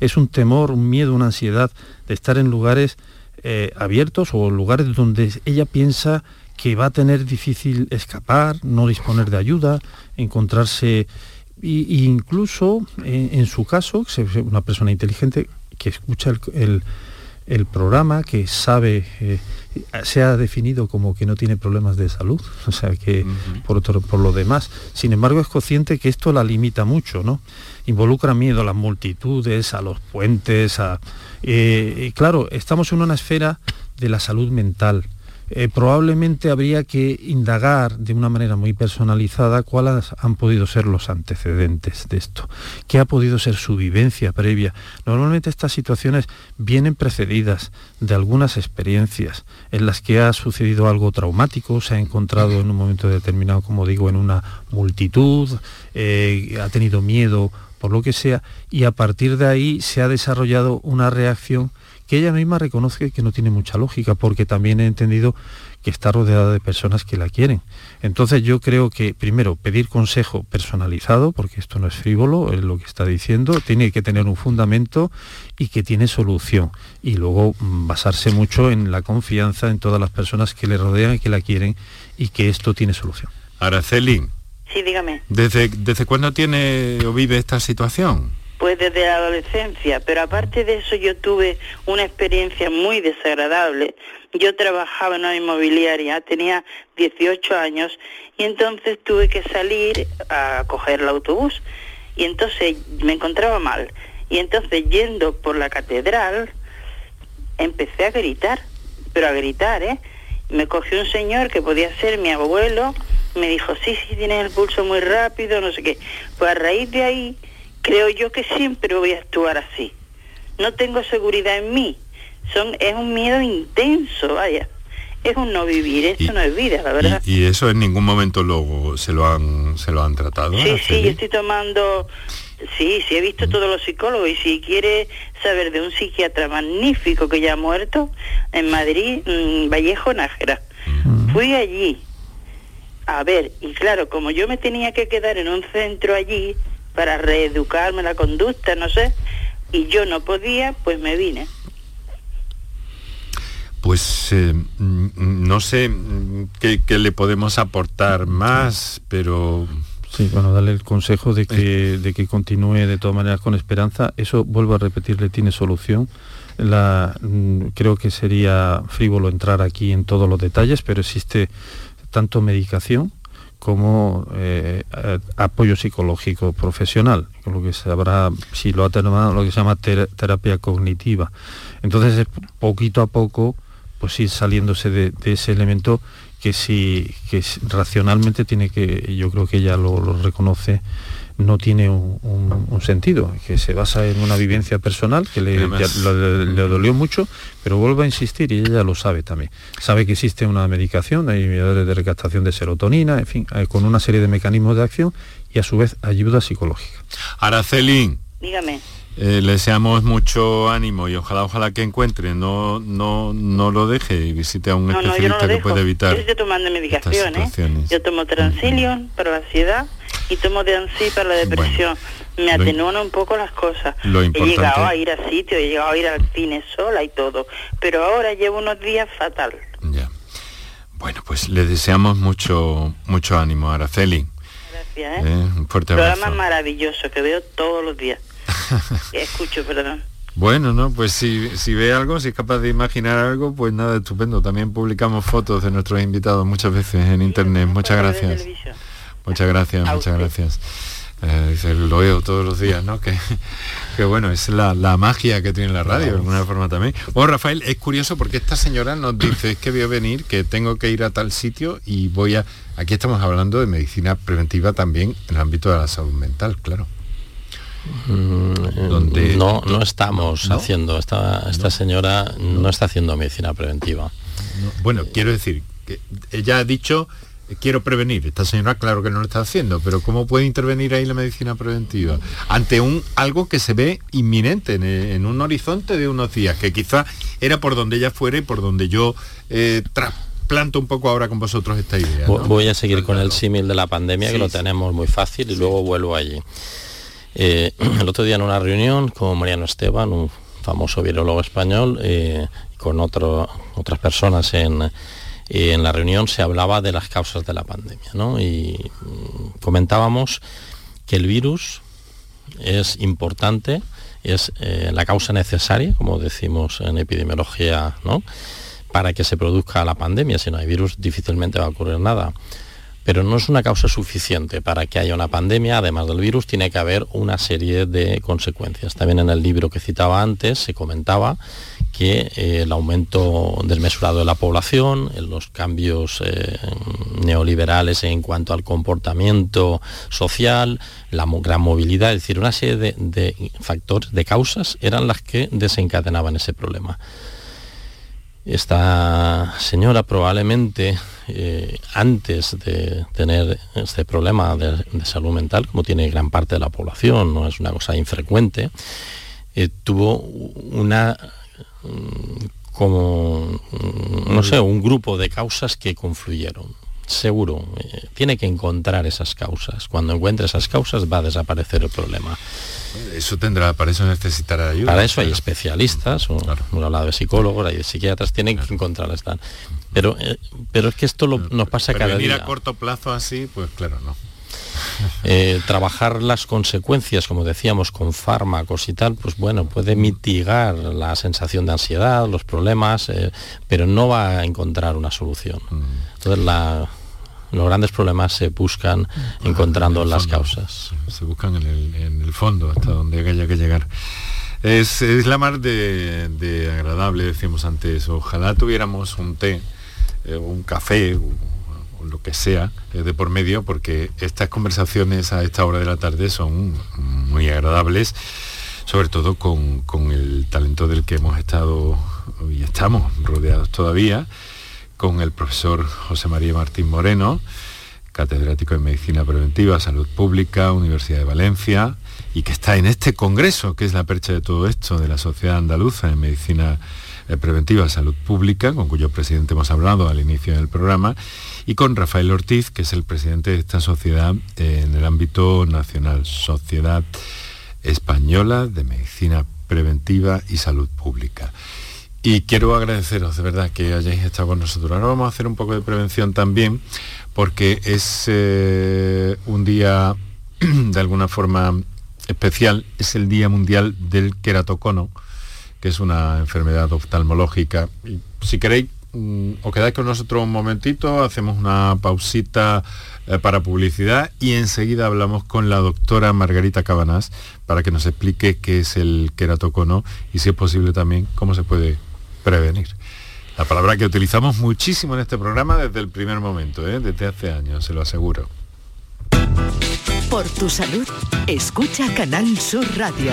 Es un temor, un miedo, una ansiedad de estar en lugares eh, abiertos o lugares donde ella piensa que va a tener difícil escapar, no disponer de ayuda, encontrarse e incluso en, su caso, una persona inteligente que escucha el, el programa, que sabe, eh, se ha definido como que no tiene problemas de salud, o sea que por, por lo demás. Sin embargo, es consciente que esto la limita mucho, ¿no? Involucra miedo a las multitudes, a los puentes, a... Eh, claro, estamos en una esfera de la salud mental eh, probablemente habría que indagar de una manera muy personalizada cuáles han podido ser los antecedentes de esto, qué ha podido ser su vivencia previa. Normalmente estas situaciones vienen precedidas de algunas experiencias en las que ha sucedido algo traumático, se ha encontrado en un momento determinado, como digo, en una multitud, eh, ha tenido miedo por lo que sea, y a partir de ahí se ha desarrollado una reacción que ella misma reconoce que no tiene mucha lógica, porque también he entendido que está rodeada de personas que la quieren. Entonces yo creo que primero pedir consejo personalizado, porque esto no es frívolo, es lo que está diciendo, tiene que tener un fundamento y que tiene solución. Y luego mm, basarse mucho en la confianza en todas las personas que le rodean y que la quieren y que esto tiene solución. Araceli. Sí, dígame. ¿Desde, ¿Desde cuándo tiene o vive esta situación? Pues desde la adolescencia, pero aparte de eso yo tuve una experiencia muy desagradable. Yo trabajaba en una inmobiliaria, tenía 18 años y entonces tuve que salir a coger el autobús y entonces me encontraba mal. Y entonces yendo por la catedral empecé a gritar, pero a gritar, ¿eh? Me cogió un señor que podía ser mi abuelo, me dijo, sí, sí, tienes el pulso muy rápido, no sé qué. Pues a raíz de ahí creo yo que siempre voy a actuar así. No tengo seguridad en mí. Son, es un miedo intenso, vaya. Es un no vivir, eso no es vida, la verdad. Y, eso en ningún momento luego se lo han se lo han tratado. Sí, sí, yo estoy tomando Sí, sí, he visto todos los psicólogos y si quiere saber de un psiquiatra magnífico que ya ha muerto en Madrid, mm, Vallejo Nájera. Fui allí a ver, y claro, como yo me tenía que quedar en un centro allí, para reeducarme la conducta, no sé, y yo no podía, pues me vine. Pues eh, mm, no sé mm, qué, le podemos aportar más, pero... Sí, bueno, darle el consejo de que, de que continúe de todas maneras con esperanza. Eso, vuelvo a repetirle, tiene solución. La, mm, creo que sería frívolo entrar aquí en todos los detalles, pero existe tanto medicación como eh, apoyo psicológico profesional, lo que sabrá si lo ha terminado lo que se llama terapia cognitiva. Entonces, poquito a poco, pues ir saliéndose de, ese elemento que sí, que racionalmente tiene que, yo creo que ella lo reconoce, no tiene un, sentido, que se basa en una vivencia personal que le, dolió mucho, pero vuelvo a insistir y ella lo sabe también. Sabe que existe una medicación, hay inhibidores de recaptación de serotonina, en fin, eh, con una serie de mecanismos de acción y a su vez ayuda psicológica. Araceli. Dígame. Eh, le deseamos mucho ánimo y ojalá ojalá que encuentre no no no lo deje y visite a un especialista que puede evitar yo estoy tomando medicación ¿eh? yo tomo Transilion para la ansiedad y tomo de ansí para la depresión. me atenúan un poco las cosas. Lo he llegado a ir a sitio, he llegado a ir al cine sola y todo, pero ahora llevo unos días fatal. Ya. Bueno, pues le deseamos mucho mucho ánimo, Araceli. Gracias, ¿eh? ¿Eh? Un fuerte Programa maravilloso que veo todos los días. Escucho, perdón. Bueno, ¿no? Pues si, si ve algo, si es capaz de imaginar algo, pues nada, estupendo. También publicamos fotos de nuestros invitados muchas veces en internet. Muchas gracias. Muchas gracias, muchas gracias. Eh, lo veo todos los días, ¿no? Que, bueno, es la, magia que tiene la radio, de alguna forma también. Bueno, Rafael, es curioso porque esta señora nos dice, es que voy a venir, que tengo que ir a tal sitio y voy a... Aquí estamos hablando de medicina preventiva también en el ámbito de la salud mental, claro. Mm, donde, no, no estamos haciendo, esta, esta señora no está haciendo medicina preventiva. bueno, quiero decir, que ella ha dicho quiero prevenir. Esta señora claro que no lo está haciendo, pero ¿cómo puede intervenir ahí la medicina preventiva? Ante un algo que se ve inminente en, un horizonte de unos días, que quizá era por donde ella fuera y por donde yo eh, trasplanto un poco ahora con vosotros esta idea. Voy a seguir con el símil de la pandemia, que lo tenemos muy fácil, y luego vuelvo allí. Eh, el otro día en una reunión con Mariano Esteban, un famoso virólogo español, eh, con otro, otras personas en en la reunión se hablaba de las causas de la pandemia y mm, comentábamos que el virus es importante, es eh, la causa necesaria, como decimos en epidemiología, ¿no? para que se produzca la pandemia. Si no hay virus difícilmente va a ocurrir nada. Pero no es una causa suficiente para que haya una pandemia, además del virus, tiene que haber una serie de consecuencias. También en el libro que citaba antes se comentaba que eh, el aumento desmesurado de la población, los cambios eh, neoliberales en cuanto al comportamiento social, la gran movilidad, es decir, una serie de, factores, de causas, eran las que desencadenaban ese problema. Esta señora probablemente eh, antes de tener este problema de, salud mental, como tiene gran parte de la población, no es una cosa infrecuente, tuvo una como, no sé, un grupo de causas que confluyeron. seguro, eh, tiene que encontrar esas causas. Cuando encuentre esas causas va a desaparecer el problema. Eso tendrá, para eso necesitará ayuda. Para eso hay especialistas, un, lado de psicólogos, hay de psiquiatras, tienen que encontrarlas. Pero, eh, pero es que esto nos pasa cada venir día. a corto plazo así, pues claro, no. Eh, trabajar las consecuencias, como decíamos, con fármacos y tal, pues bueno, puede mitigar la sensación de ansiedad, los problemas, pero no va a encontrar una solución. Mm. Entonces la, los grandes problemas se buscan encontrando las causas. Se buscan en el, fondo, hasta donde haya que llegar. Es, la mar de, agradable, decíamos antes. Ojalá tuviéramos un té, eh, un café, lo que sea, eh, de por medio, porque estas conversaciones a esta hora de la tarde son muy agradables, sobre todo con, con el talento del que hemos estado y estamos rodeados todavía con el profesor José María Martín Moreno, catedrático en Medicina Preventiva, Salud Pública, Universidad de Valencia, y que está en este congreso, que es la percha de todo esto, de la Sociedad Andaluza en Medicina Preventiva, Salud Pública, con cuyo presidente hemos hablado al inicio del programa, y con Rafael Ortiz, que es el presidente de esta sociedad en el ámbito nacional, Sociedad Española de Medicina Preventiva y Salud Pública. Y quiero agradeceros de verdad que hayáis estado con nosotros. Ahora vamos a hacer un poco de prevención también, porque es eh, un día de alguna forma especial, es el Día Mundial del Queratocono, que es una enfermedad oftalmológica. Y si queréis, mm, os quedáis con nosotros un momentito, hacemos una pausita eh, para publicidad y enseguida hablamos con la doctora Margarita Cabanás para que nos explique qué es el queratocono y si es posible también cómo se puede prevenir. La palabra que utilizamos muchísimo en este programa desde el primer momento, ¿eh? desde hace años, se lo aseguro. Por tu salud, escucha Canal Sur Radio.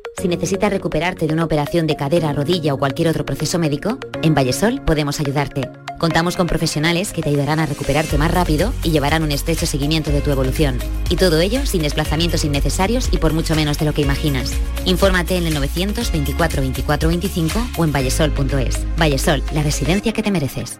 Si necesitas recuperarte de una operación de cadera, rodilla o cualquier otro proceso médico, en Vallesol podemos ayudarte. Contamos con profesionales que te ayudarán a recuperarte más rápido y llevarán un estrecho seguimiento de tu evolución. Y todo ello sin desplazamientos innecesarios y por mucho menos de lo que imaginas. Infórmate en el 924 24 25 o en vallesol.es. Vallesol, la residencia que te mereces.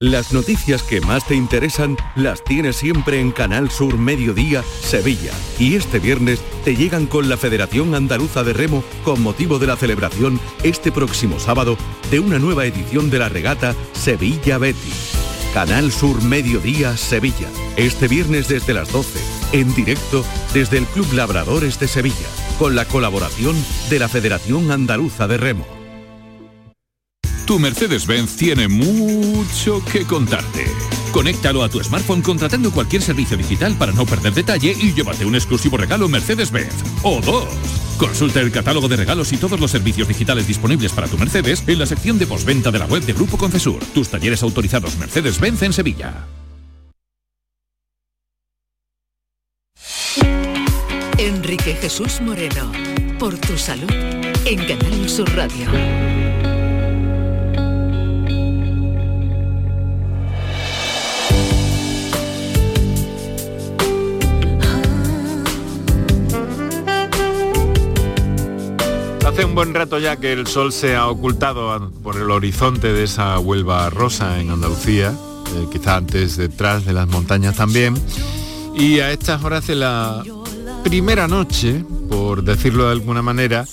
Las noticias que más te interesan las tienes siempre en Canal Sur Mediodía, Sevilla. Y este viernes te llegan con la Federación Andaluza de Remo con motivo de la celebración este próximo sábado de una nueva edición de la regata Sevilla Betty. Canal Sur Mediodía, Sevilla. Este viernes desde las 12, en directo desde el Club Labradores de Sevilla, con la colaboración de la Federación Andaluza de Remo. Tu Mercedes-Benz tiene mucho que contarte. Conéctalo a tu smartphone contratando cualquier servicio digital para no perder detalle y llévate un exclusivo regalo Mercedes-Benz. O dos. Consulta el catálogo de regalos y todos los servicios digitales disponibles para tu Mercedes en la sección de postventa de la web de Grupo Concesur. Tus talleres autorizados Mercedes-Benz en Sevilla. Enrique Jesús Moreno. Por tu salud. En Canal Sur Radio. Hace un buen rato ya que el sol se ha ocultado por el horizonte de esa Huelva rosa en Andalucía, eh, quizá antes detrás de las montañas también. Y a estas horas de la primera noche, por decirlo de alguna manera,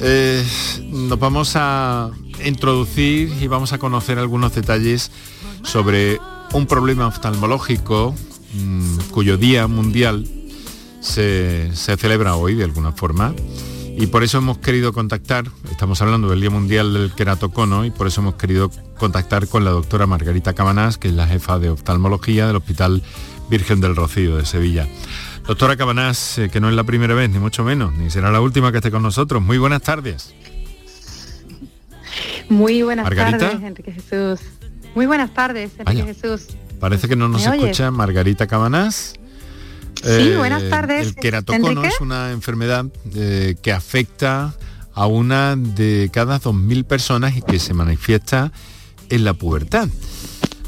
eh, nos vamos a introducir y vamos a conocer algunos detalles sobre un problema oftalmológico mm, cuyo Día Mundial se, se celebra hoy de alguna forma Y por eso hemos querido contactar, estamos hablando del Día Mundial del Queratocono, y por eso hemos querido contactar con la doctora Margarita Cabanás, que es la jefa de oftalmología del Hospital Virgen del Rocío de Sevilla. Doctora Cabanás, eh, que no es la primera vez, ni mucho menos, ni será la última que esté con nosotros. Muy buenas tardes. Muy buenas tardes, Enrique Jesús. Muy buenas tardes, Enrique Jesús. Parece que no nos escucha Margarita Cabanás. Sí, eh, buenas tardes. El queratocono es una enfermedad eh, que afecta a una de cada 2.000 personas y que se manifiesta en la pubertad.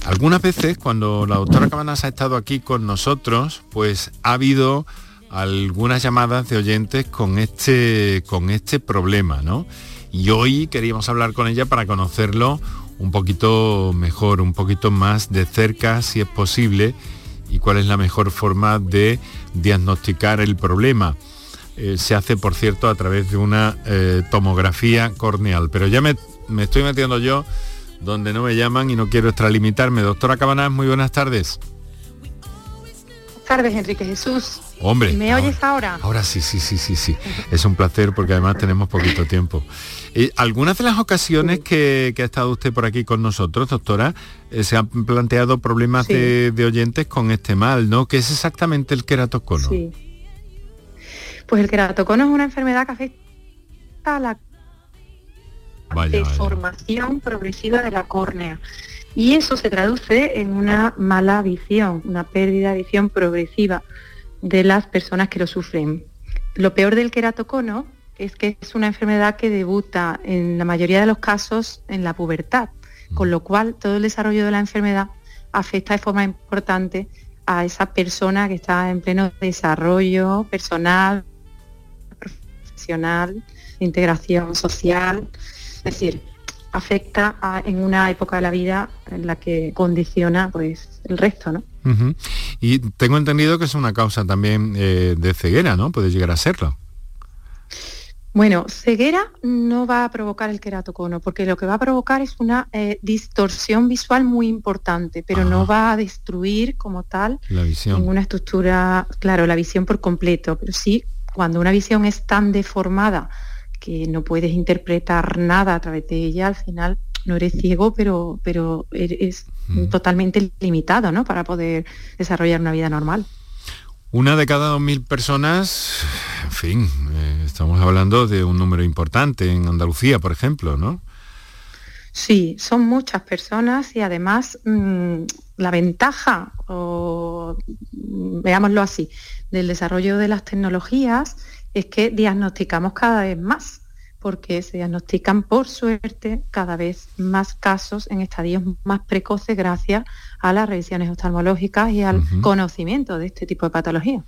Algunas veces cuando la doctora Cabanas ha estado aquí con nosotros, pues ha habido algunas llamadas de oyentes con este, con este problema, ¿no? Y hoy queríamos hablar con ella para conocerlo un poquito mejor, un poquito más de cerca, si es posible, y cuál es la mejor forma de diagnosticar el problema. Eh, se hace, por cierto, a través de una eh, tomografía corneal. Pero ya me, me, estoy metiendo yo donde no me llaman y no quiero extralimitarme. Doctora Cabanás, muy buenas tardes. Tardes, Enrique Jesús. Hombre. ¿Me oyes ahora? Ahora sí, sí, sí, sí, sí. Es un placer porque además tenemos poquito tiempo. Y algunas de las ocasiones que, ha estado usted por aquí con nosotros, doctora, eh, se han planteado problemas de, oyentes con este mal, ¿no? ¿Qué es exactamente el queratocono? Sí. Pues el queratocono es una enfermedad que afecta a la deformación progresiva de la córnea. Y eso se traduce en una mala visión, una pérdida de visión progresiva de las personas que lo sufren. Lo peor del queratocono es que es una enfermedad que debuta en la mayoría de los casos en la pubertad, con lo cual todo el desarrollo de la enfermedad afecta de forma importante a esa persona que está en pleno desarrollo personal, profesional, integración social, es decir, afecta en una época de la vida en la que condiciona pues el resto, ¿no? Y tengo entendido que es una causa también eh, de ceguera, ¿no? Puede llegar a serlo. Bueno, ceguera no va a provocar el queratocono, porque lo que va a provocar es una eh, distorsión visual muy importante, pero no va a destruir como tal la visión. ninguna estructura, claro, la visión por completo, pero sí, cuando una visión es tan deformada que no puedes interpretar nada a través de ella, al final no eres ciego, pero, pero eres mm. totalmente limitado ¿no? para poder desarrollar una vida normal. Una de cada 2.000 personas, en fin, eh, estamos hablando de un número importante en Andalucía, por ejemplo, ¿no? Sí, son muchas personas y además mm, la ventaja, o mm, veámoslo así, del desarrollo de las tecnologías es que diagnosticamos cada vez más porque se diagnostican por suerte cada vez más casos en estadios más precoces gracias a las revisiones oftalmológicas y al conocimiento de este tipo de patología.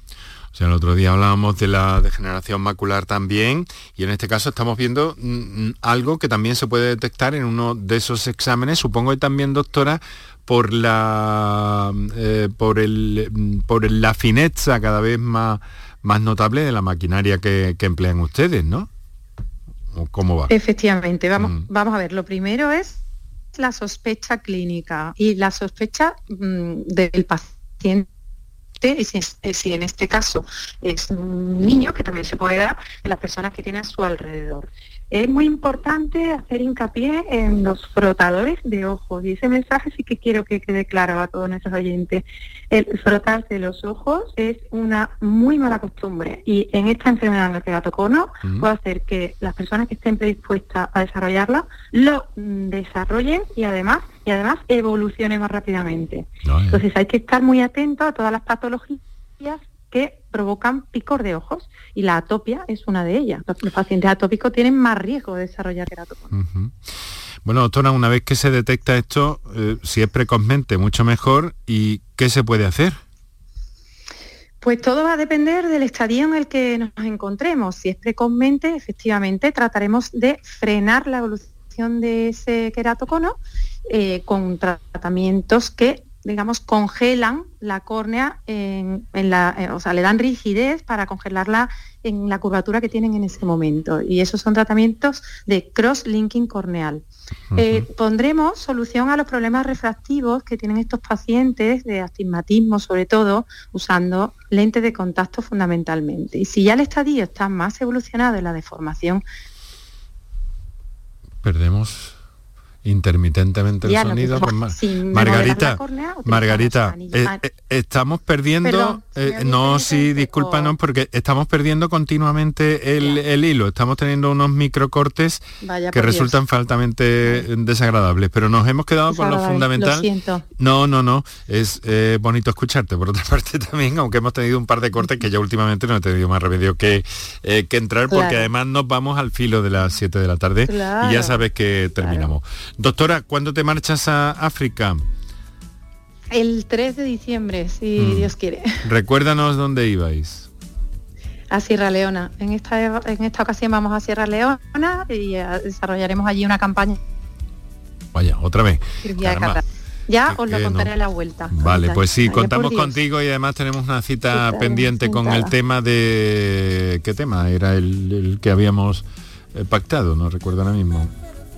O sea, el otro día hablábamos de la degeneración macular también y en este caso estamos viendo mm, mm, algo que también se puede detectar en uno de esos exámenes, supongo que también, doctora, por la eh, por el mm, por la fineza cada vez más más notable de la maquinaria que emplean ustedes, ¿no? ¿Cómo va? Efectivamente, vamos, mm. vamos a ver. Lo primero es la sospecha clínica y la sospecha mm, del paciente y si, en este caso es un niño, que también se puede dar en las personas que tiene a su alrededor. Es muy importante hacer hincapié en los frotadores de ojos y ese mensaje sí que quiero que quede claro a todos nuestros oyentes. El frotarse los ojos es una muy mala costumbre y en esta enfermedad en la que la tocó no puede hacer que las personas que estén predispuestas a desarrollarla lo desarrollen y además y además evolucione más rápidamente. Entonces hay que estar muy atento a todas las patologías que provocan picor de ojos y la atopia es una de ellas. Los, pacientes atópicos tienen más riesgo de desarrollar queratocono. Bueno, doctora, una vez que se detecta esto, eh, si es precozmente, mucho mejor. ¿Y qué se puede hacer? Pues todo va a depender del estadio en el que nos encontremos. Si es precozmente, efectivamente, trataremos de frenar la evolución de ese queratocono eh, con tratamientos que digamos, congelan la córnea, en, la, eh, o sea, le dan rigidez para congelarla en la curvatura que tienen en ese momento. Y esos son tratamientos de cross-linking corneal. Eh, pondremos solución a los problemas refractivos que tienen estos pacientes, de astigmatismo sobre todo, usando lentes de contacto fundamentalmente. Y si ya el estadio está más evolucionado en la deformación, perdemos intermitentemente el sonido. Margarita, Margarita, eh, eh, estamos perdiendo, eh, no, sí, discúlpanos, porque estamos perdiendo continuamente el, hilo. Estamos teniendo unos microcortes que resultan faltamente desagradables, pero nos hemos quedado con lo fundamental. No, no, no, es bonito escucharte. Por otra parte también, aunque hemos tenido un par de cortes que ya últimamente no he tenido más remedio que, que entrar, porque además nos vamos al filo de las 7 de la tarde y ya sabes que terminamos. Doctora, ¿cuándo te marchas a África? El 3 de diciembre, si mm. Dios quiere. Recuérdanos dónde ibais. A Sierra Leona. En esta, en esta ocasión vamos a Sierra Leona y eh, desarrollaremos allí una campaña. Vaya, otra vez. Ya os lo contaré a la vuelta. Vale, pues sí, contamos contigo y además tenemos una cita pendiente con el tema de... ¿Qué tema? Era el, que habíamos eh, pactado, no recuerdo ahora mismo.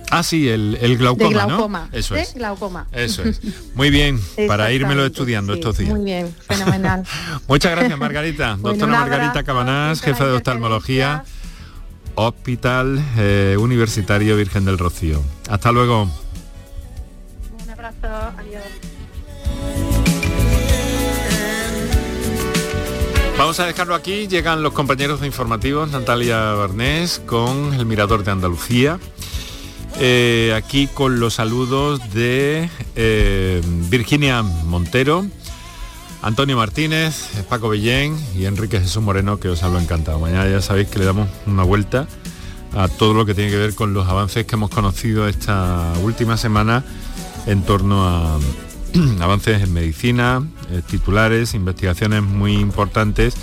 Ah, sí, el, glaucoma, Eso es. glaucoma. Eso es. Muy bien, para írmelo estudiando estos días. Muy bien, fenomenal. Muchas gracias, Margarita. Doctora Margarita Cabanás, jefa de oftalmología, Hospital eh, Universitario Virgen del Rocío. Hasta luego. Un abrazo, adiós. Vamos a dejarlo aquí, llegan los compañeros de informativos, Natalia Barnés con el Mirador de Andalucía. Eh, aquí con los saludos de eh, Virginia Montero, Antonio Martínez, Paco Bellén y Enrique Jesús Moreno, que os hablo encantado. Mañana ya sabéis que le damos una vuelta a todo lo que tiene que ver con los avances que hemos conocido esta última semana en torno a avances en medicina, eh, titulares, investigaciones muy importantes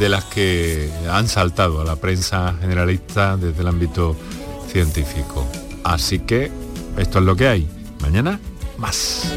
de las que han saltado a la prensa generalista desde el ámbito científico. Así que esto es lo que hay. Mañana más.